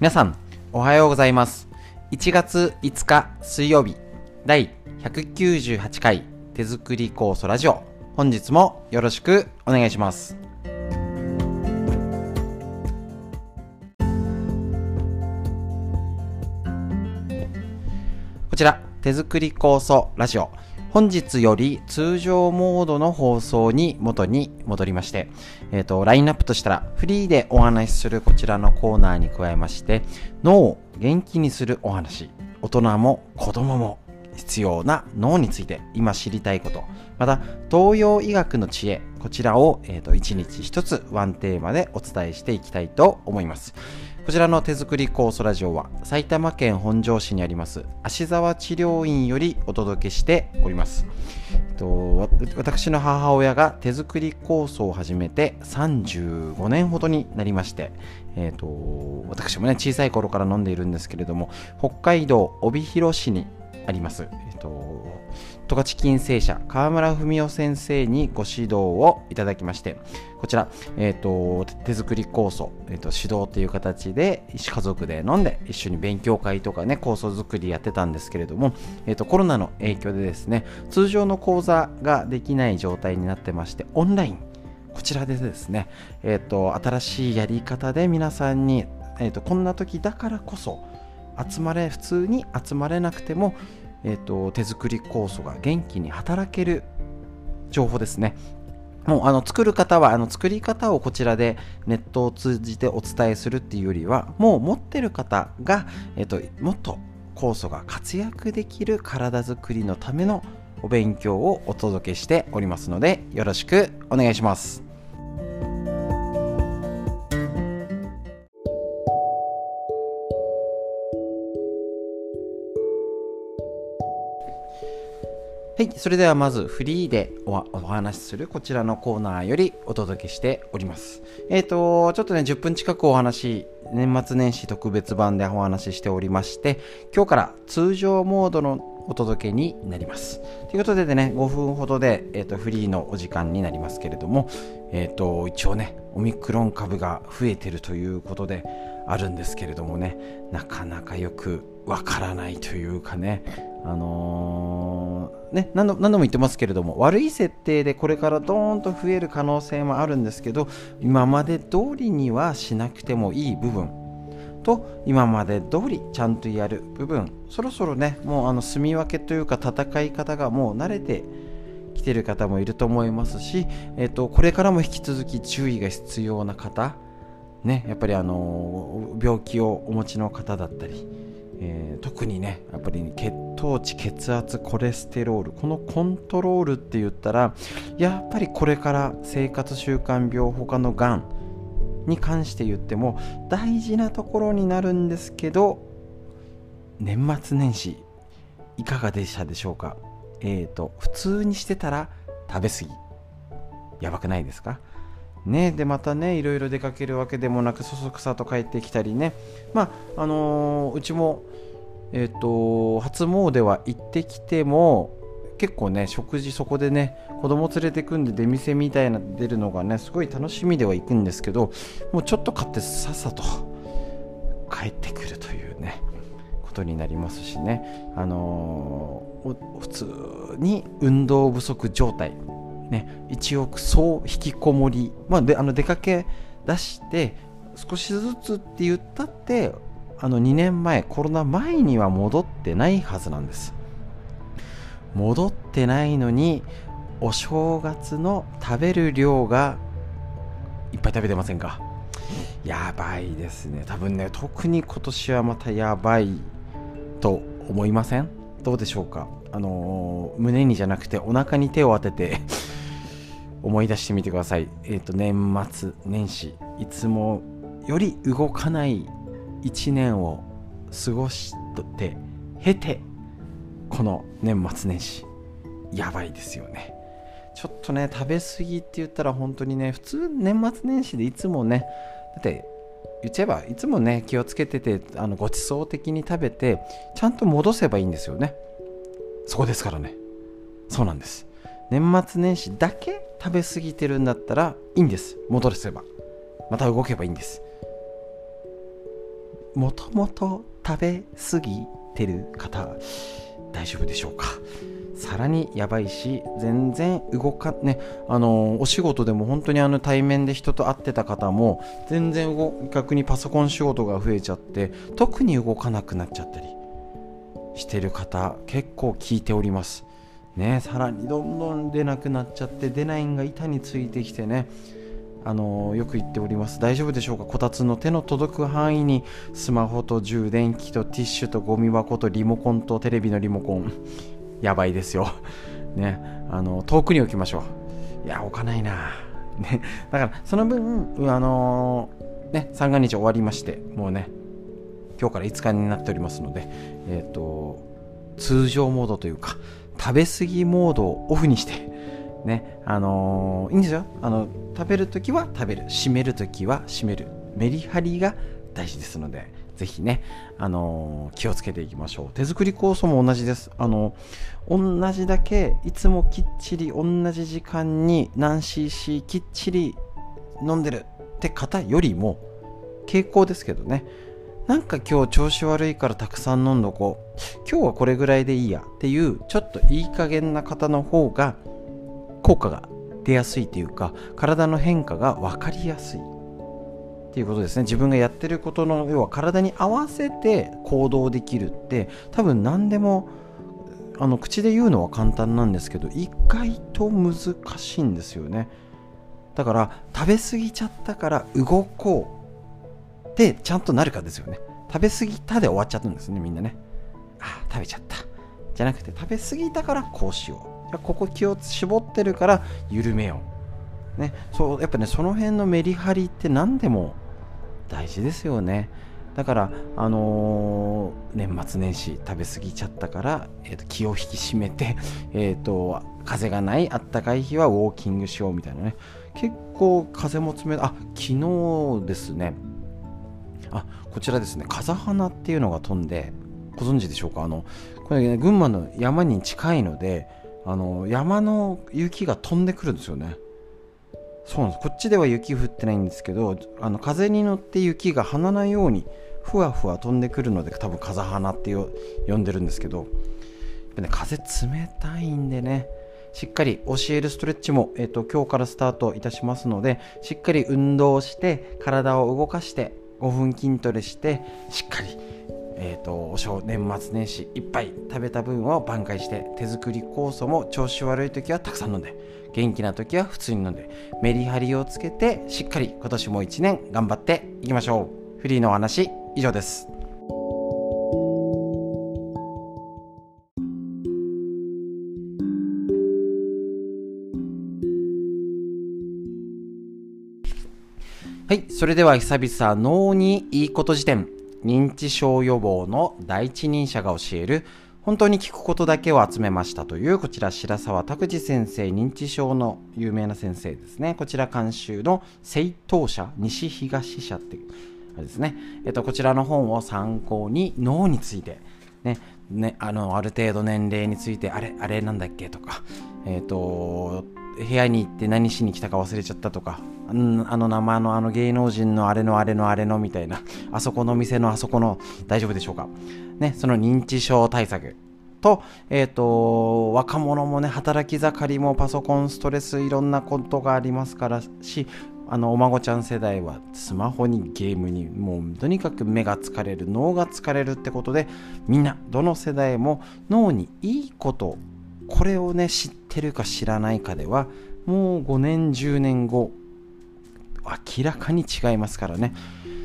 皆さん、おはようございます。1月5日水曜日、第198回手作り酵素ラジオ。本日もよろしくお願いします。こちら、手作り酵素ラジオ。本日より通常モードの放送に元に戻りまして、えっ、ー、と、ラインナップとしたらフリーでお話しするこちらのコーナーに加えまして、脳を元気にするお話、大人も子供も必要な脳について今知りたいこと、また東洋医学の知恵、こちらを、えー、日1つワンテーマでお伝えしていきたいと思います。こちらの手作り酵素ラジオは埼玉県本庄市にあります芦沢治療院よりお届けしております。と私の母親が手作り酵素を始めて35年ほどになりまして、えーと、私もね小さい頃から飲んでいるんですけれども北海道帯広市にあります、えーと十勝金星社川村文夫先生にご指導をいただきましてこちら、えーと、手作り酵素、えーと、指導という形で家族で飲んで一緒に勉強会とかね酵素作りやってたんですけれども、えーと、コロナの影響でですね通常の講座ができない状態になってましてオンラインこちらでですね、えー、と新しいやり方で皆さんに、えー、とこんな時だからこそ集まれ普通に集まれなくてもえーと、手作り酵素が元気に働ける情報ですね。もうあの作る方はあの作り方をこちらでネットを通じてお伝えするっていうよりはもう持ってる方が、えーと、もっと酵素が活躍できる体づくりのためのお勉強をお届けしておりますのでよろしくお願いします。はい、それではまずフリーでお話しするこちらのコーナーよりお届けしております。えっ、ー、と、ちょっとね、10分近くお話、年末年始特別版でお話ししておりまして、今日から通常モードのお届けになります。ということでね、5分ほどで、えーと、フリーのお時間になりますけれども、えっ、ー、と、一応ね、オミクロン株が増えてるということであるんですけれどもね、なかなかよくわからないというかね、あのー、ね何度何度も言ってますけれども悪い設定でこれからドーンと増える可能性もあるんですけど今まで通りにはしなくてもいい部分。と今まで通りちゃんとやる部分。そろそろねもうあの住み分けというか戦い方がもう慣れてきてる方もいると思いますし、えーと、これからも引き続き注意が必要な方。ねやっぱりあの病気をお持ちの方だったりえー、特にねやっぱり血糖値血圧コレステロールこのコントロールって言ったらやっぱりこれから生活習慣病他のがんに関して言っても大事なところになるんですけど年末年始いかがでしたでしょうか？えっ、ー、と普通にしてたら食べ過ぎ。やばくないですか？ね、でまたねいろいろ出かけるわけでもなくそそくさと帰ってきたりね。まああのー、うちもえっ、ー、と初詣は行ってきても結構ね食事そこでね子供連れてくんで出店みたいな出るのがねすごい楽しみでは行くんですけどもうちょっと買ってさっさと帰ってくるというねことになりますしね。あのー、普通に運動不足状態。ね、一億総引きこもり、まあ、であの出かけ出して少しずつって言ったってあの2年前コロナ前には戻ってないはずなんです。戻ってないのにお正月の食べる量がいっぱい食べてませんか？やばいですね。多分ね特に今年はまたやばいと思いません？どうでしょうか？あのー、胸にじゃなくてお腹に手を当てて思い出してみてください。えっ、ー、と、年末年始、いつもより動かない1年を過ごして経て、この年末年始、やばいですよね。ちょっとね、食べ過ぎって言ったら本当にね、普通年末年始でいつもね、だって言っちゃえばいつもね気をつけててあのごちそう的に食べてちゃんと戻せばいいんですよねそこですからねそうなんです年末年始だけ食べ過ぎてるんだったらいいんです。戻せば。また動けばいいんです。もともと食べ過ぎてる方大丈夫でしょうか。さらにやばいし全然動かねあのお仕事でも本当にあの対面で人と会ってた方も全然動逆にパソコン仕事が増えちゃって特に動かなくなっちゃったりしてる方結構聞いております。ねさらにどんどん出なくなっちゃって出ないんが板についてきてねあのよく言っております大丈夫でしょうか？こたつの手の届く範囲にスマホと充電器とティッシュとゴミ箱とリモコンとテレビのリモコンやばいですよ。ね、あの遠くに置きましょう。いや、置かないな。ね、だから、その分、あのー、ね、三が日終わりまして、もうね、今日から5日になっておりますので、えっ、ー、と、通常モードというか、食べ過ぎモードをオフにして、ね、あのー、いいんですよ。あの、食べるときは食べる、閉めるときは閉める。メリハリが大事ですので、ぜひね、あのー、気をつけていきましょう。手作り酵素も同じです。あのー、同じだけ、いつもきっちり同じ時間に何 cc きっちり飲んでるって方よりも、傾向ですけどね、なんか今日調子悪いからたくさん飲んどこう。今日はこれぐらいでいいやっていう、ちょっといい加減な方の方が、効果が出やすいというか、体の変化が分かりやすい。っていうことですね。自分がやってることの要は体に合わせて行動できるって多分何でもあの口で言うのは簡単なんですけど意外と難しいんですよね。だから食べ過ぎちゃったから動こうってちゃんとなるかですよね。食べ過ぎたで終わっちゃったんですねみんなね。あ食べちゃった。じゃなくて食べ過ぎたからこうしよう。ここ気を絞ってるから緩めよう。ね、そうやっぱねその辺のメリハリって何でも大事ですよね。だからあのー、年末年始食べ過ぎちゃったから、えーと、気を引き締めて、えーと、風がないあったかい日はウォーキングしようみたいなね。結構風も冷た。あ昨日ですね。あこちらですね。風花っていうのが飛んでご存知でしょうか？あのこれ、ね、群馬の山に近いのであの山の雪が飛んでくるんですよね。そうなんです。こっちでは雪降ってないんですけどあの風に乗って雪が花のようにふわふわ飛んでくるので多分風花って呼んでるんですけど、ね、風冷たいんでねしっかり教えるストレッチも、えーと、今日からスタートいたしますのでしっかり運動して体を動かして5分筋トレしてしっかりえーと、と年末年始いっぱい食べた分を挽回して手作り酵素も調子悪い時はたくさん飲んで元気な時は普通に飲んでメリハリをつけてしっかり今年も1年頑張っていきましょう。フリーのお話以上です。はいそれでは久々脳にいいこと辞典。認知症予防の第一人者が教える本当に聞くことだけを集めましたというこちら白沢拓司先生認知症の有名な先生ですね。こちら監修の正当者西東社っていうあれですね、えっと、こちらの本を参考に脳についてねねあのある程度年齢についてあれあれなんだっけとかえっと部屋に行って何しに来たか忘れちゃったとか、うん、あの名前のあの芸能人のあれのあれのあれのみたいな、あそこの店のあそこの大丈夫でしょうか。ね、その認知症対策と、えっ、ー、と、若者もね、働き盛りもパソコン、ストレス、いろんなことがありますからし、あの、お孫ちゃん世代はスマホにゲームに、もうとにかく目が疲れる、脳が疲れるってことで、みんな、どの世代も脳にいいことこれをね知ってるか知らないかではもう5年10年後明らかに違いますからね。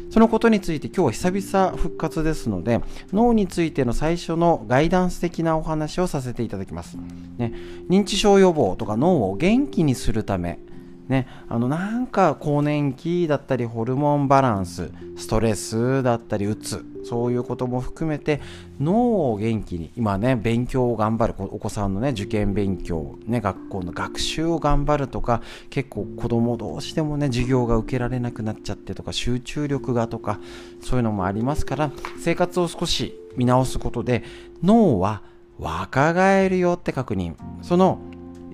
そのことについて今日は久々復活ですので脳についての最初のガイダンス的なお話をさせていただきます、ね、認知症予防とか脳を元気にするためね、あのなんか更年期だったりホルモンバランスストレスだったりうつそういうことも含めて脳を元気に今ね勉強を頑張るお子さんのね受験勉強、ね、学校の学習を頑張るとか結構子供どうしてもね授業が受けられなくなっちゃってとか集中力がとかそういうのもありますから生活を少し見直すことで脳は若返るよって確認。その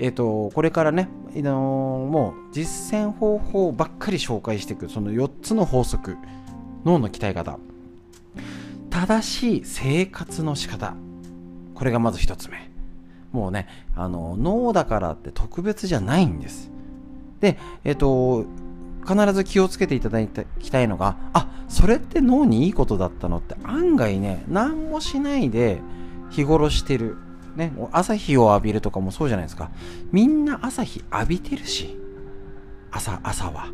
えーと、これからね、あのー、もう実践方法ばっかり紹介していくその4つの法則脳の鍛え方。正しい生活の仕方。これがまず1つ目。もうねあの脳だからって特別じゃないんです。でえっ、と必ず気をつけていただきたいのがあそれって脳にいいことだったのって案外ね何もしないで日頃してる。ね朝日を浴びるとかもそうじゃないですか。みんな朝日浴びてるし朝朝は。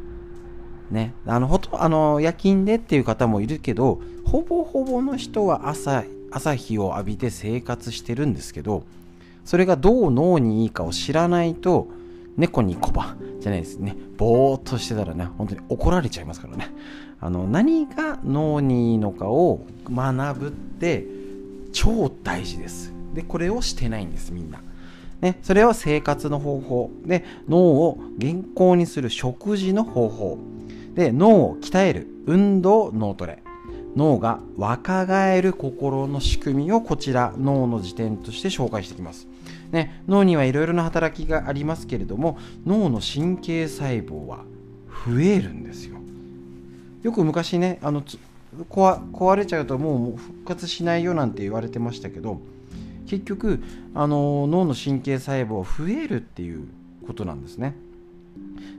ねあのほとあの夜勤でっていう方もいるけどほぼほぼの人は朝朝日を浴びて生活してるんですけどそれがどう脳にいいかを知らないと猫に小判じゃないですね。ぼーっとしてたらね本当に怒られちゃいますからね。あの何が脳にいいのかを学ぶって超大事です。でこれをしてないんですみんな。ね、それは生活の方法。で脳を健康にする食事の方法。で脳を鍛える。運動脳トレ。脳が若返る心の仕組みをこちら脳の辞典として紹介していきます、ね、脳にはいろいろな働きがありますけれども脳の神経細胞は増えるんですよ。よく昔ねあの壊れちゃうともう復活しないよなんて言われてましたけど結局あの脳の神経細胞増えるっていうことなんですね。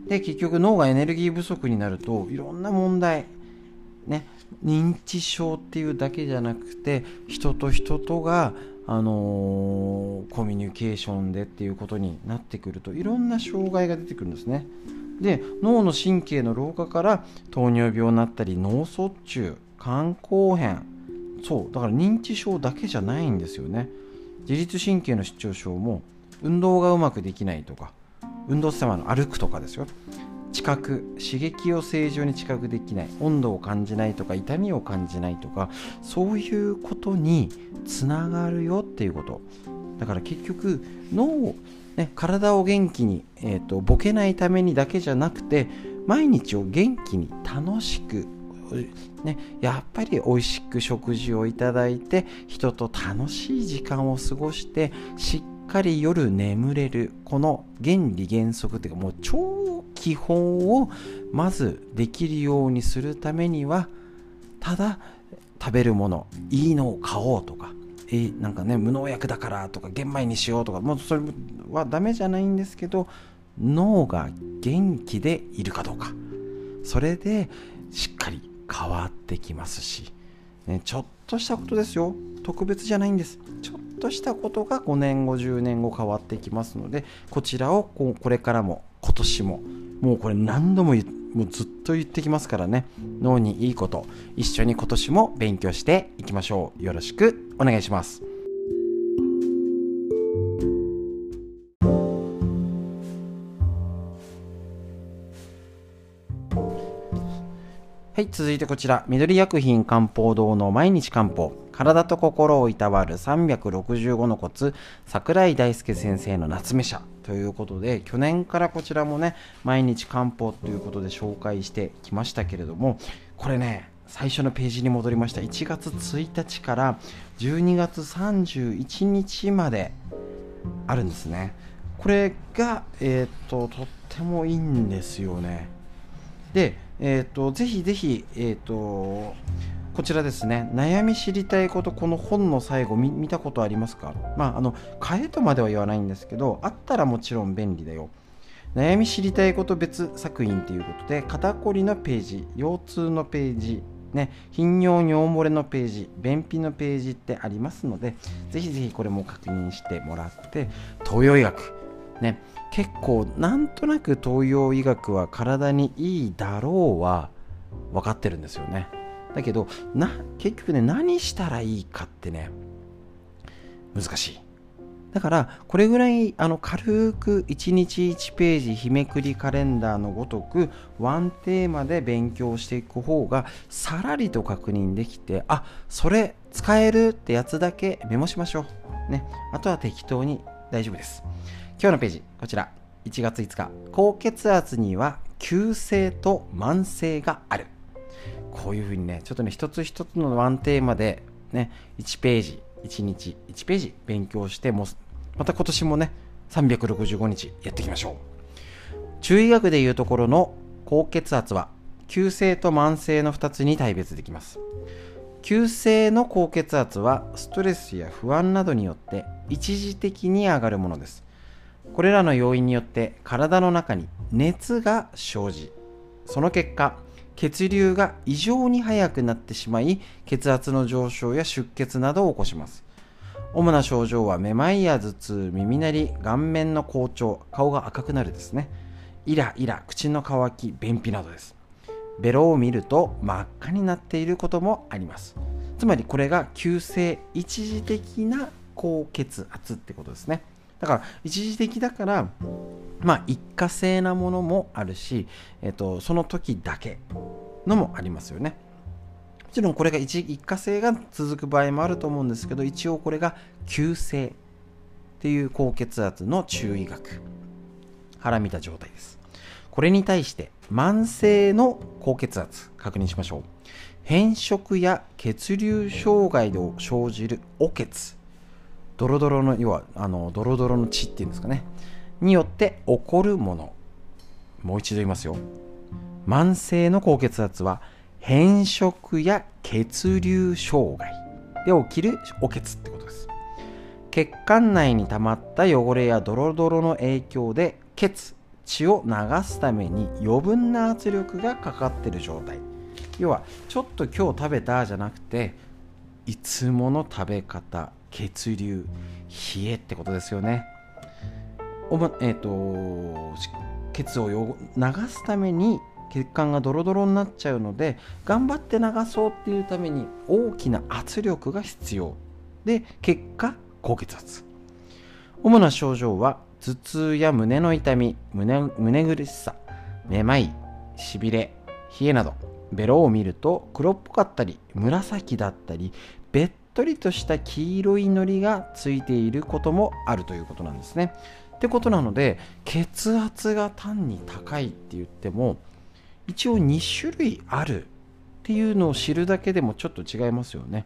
で結局脳がエネルギー不足になるといろんな問題ね認知症っていうだけじゃなくて人と人とがあのー、コミュニケーションでっていうことになってくるといろんな障害が出てくるんですね。で脳の神経の老化から糖尿病になったり脳卒中肝硬変そうだから認知症だけじゃないんですよね。自律神経の失調症も運動がうまくできないとか運動ステマの歩くとかですよ。知覚刺激を正常に知覚できない温度を感じないとか痛みを感じないとかそういうことにつながるよっていうこと。だから結局脳ね、体を元気に、えーと、ボケないためにだけじゃなくて毎日を元気に楽しく、ね、やっぱり美味しく食事をいただいて人と楽しい時間を過ごしてしっかり夜眠れるこの原理原則っていうかもう超基本をまずできるようにするためにはただ食べるものいいのを買おうとかえなんかね無農薬だからとか玄米にしようとかもうそれはダメじゃないんですけど脳が元気でいるかどうか。それでしっかり変わってきますし、ね、ちょっとしたことですよ。特別じゃないんです。ちょっとしたことが5年後10年後変わってきますのでこちらをこれからも今年ももうこれ何度ももうずっと言ってきますからね。脳にいいこと一緒に今年も勉強していきましょう。よろしくお願いします。はい、続いてこちら、緑薬品漢方堂の毎日漢方、体と心をいたわる365のコツ、桜井大輔先生の夏目社ということで、去年からこちらもね、毎日漢方ということで紹介してきましたけれども、これね、最初のページに戻りました。1月1日から12月31日まであるんですね。これが、えー、っと、とってもいいんですよね。で、えーと、ぜひぜひ、えーと、こちらですね、悩み知りたいこと、この本の最後見、たことありますか？まあ、あの、変えとまでは言わないんですけど、あったらもちろん便利だよ。悩み知りたいこと別作品ということで、肩こりのページ、腰痛のページ、ね、頻尿尿漏れのページ、便秘のページってありますので、ぜひぜひこれも確認してもらって、東洋医学、ね、結構なんとなく東洋医学は体にいいだろうは分かってるんですよね。だけどな結局ね何したらいいかってね難しい。だからこれぐらいあの軽く1日1ページ日めくりカレンダーのごとくワンテーマで勉強していく方がさらりと確認できてあそれ使えるってやつだけメモしましょう。ね。あとは適当に大丈夫です今日のページ、こちら。1月5日。高血圧には急性と慢性がある。こういうふうにね、ちょっとね、一つ一つのワンテーマで、ね、1ページ、1日1ページ勉強して、もまた今年もね、365日やっていきましょう。中医学でいうところの高血圧は、急性と慢性の2つに大別できます。急性の高血圧はストレスや不安などによって一時的に上がるものです。これらの要因によって体の中に熱が生じその結果血流が異常に速くなってしまい血圧の上昇や出血などを起こします。主な症状はめまいや頭痛耳鳴り顔面の紅潮顔が赤くなるですね。イライラ口の渇き便秘などです。ベロを見ると真っ赤になっていることもあります。つまりこれが急性一時的な高血圧ってことですね。だから一時的だからまあ一過性なものもあるし、えっと、その時だけのもありますよね。もちろんこれが一一過性が続く場合もあると思うんですけど一応これが急性っていう高血圧の注意学腹見た状態です。これに対して慢性の高血圧確認しましょう。変色や血流障害で生じるお血。ドロドロの要はあのドロドロの血っていうんですかね。によって起こるもの。もう一度言いますよ。慢性の高血圧は変色や血流障害で起きるお血ってことです。血管内に溜まった汚れやドロドロの影響で血血を流すために余分な圧力がかかってる状態。要はちょっと今日食べたじゃなくていつもの食べ方血流冷えってことですよね。おまえっ、ー、と血を流すために血管がドロドロになっちゃうので頑張って流そうっていうために大きな圧力が必要。で結果高血圧。主な症状は頭痛や胸の痛み胸胸苦しさめまいしびれ冷えなどベロを見ると黒っぽかったり紫だったりべっとりとした黄色いのりがついていることもあるということなんですね。ってことなので血圧が単に高いって言っても一応2種類あるっていうのを知るだけでもちょっと違いますよね。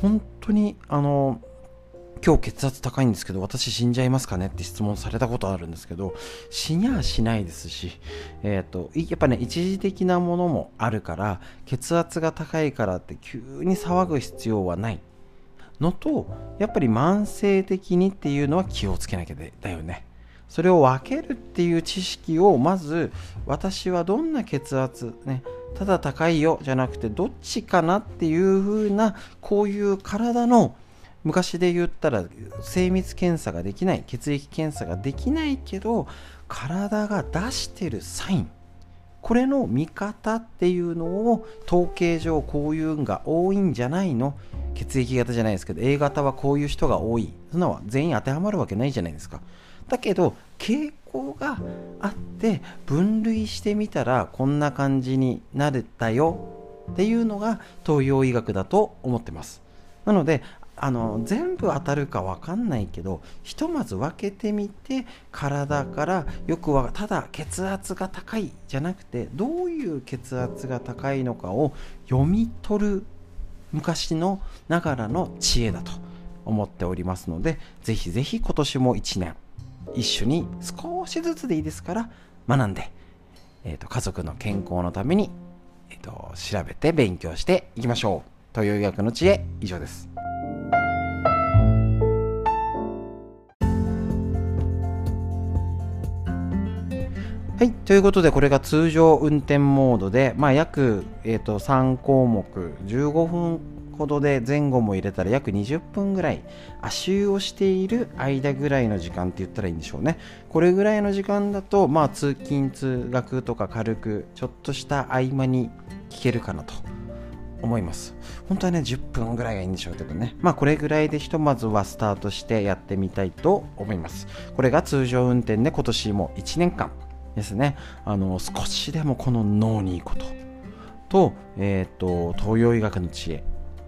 本当にあの今日血圧高いんですけど私死んじゃいますかねって質問されたことあるんですけど死にゃしないですし、えーと、やっぱね一時的なものもあるから血圧が高いからって急に騒ぐ必要はない。のとやっぱり慢性的にっていうのは気をつけなきゃだよね。それを分けるっていう知識をまず私はどんな血圧ねただ高いよじゃなくてどっちかなっていう風なこういう体の昔で言ったら精密検査ができない血液検査ができないけど体が出してるサイン。これの見方っていうのを統計上こういうのが多いんじゃないの？血液型じゃないですけど A 型はこういう人が多い。そんなのは全員当てはまるわけないじゃないですか。だけど傾向があって分類してみたらこんな感じになれたよっていうのが東洋医学だと思ってます。なのであの全部当たるか分かんないけどひとまず分けてみて体からよくはただ血圧が高いじゃなくてどういう血圧が高いのかを読み取る昔のながらの知恵だと思っておりますのでぜひぜひ今年も1年一緒に少しずつでいいですから学んで、えーと、家族の健康のために、えーと、調べて勉強していきましょうという医学の知恵以上です。はい、ということでこれが通常運転モードで、まあ、約、えーと、3項目15分ほどで前後も入れたら約20分ぐらい足湯をしている間ぐらいの時間って言ったらいいんでしょうね。これぐらいの時間だと、まあ、通勤通学とか軽くちょっとした合間に聞けるかなと。思います。本当はね10分ぐらいがいいんでしょうけどね。まあこれぐらいでひとまずはスタートしてやってみたいと思います。これが通常運転で今年も1年間ですね。あの少しでもこの脳にいいこと。と,、えーと、東洋医学の知恵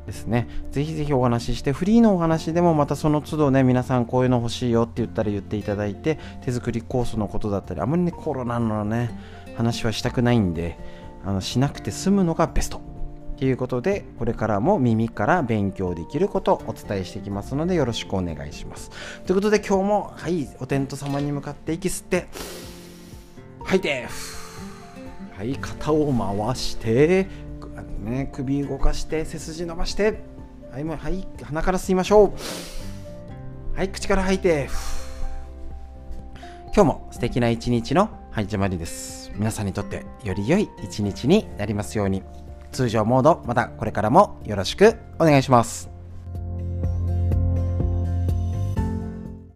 ですね。ぜひぜひお話ししてフリーのお話でもまたその都度ね皆さんこういうの欲しいよって言ったら言っていただいて手作り酵素のことだったりあまりねコロナのね話はしたくないんであのしなくて済むのがベストということでこれからも耳から勉強できることをお伝えしていきますのでよろしくお願いします。ということで今日もはいお天道様に向かって息吸って吐いてはい肩を回してね、首動かして背筋伸ばして。はいもうはい鼻から吸いましょう。はい口から吐いて。今日も素敵な一日の始まりです。皆さんにとってより良い一日になりますように。通常モードまたこれからもよろしくお願いします。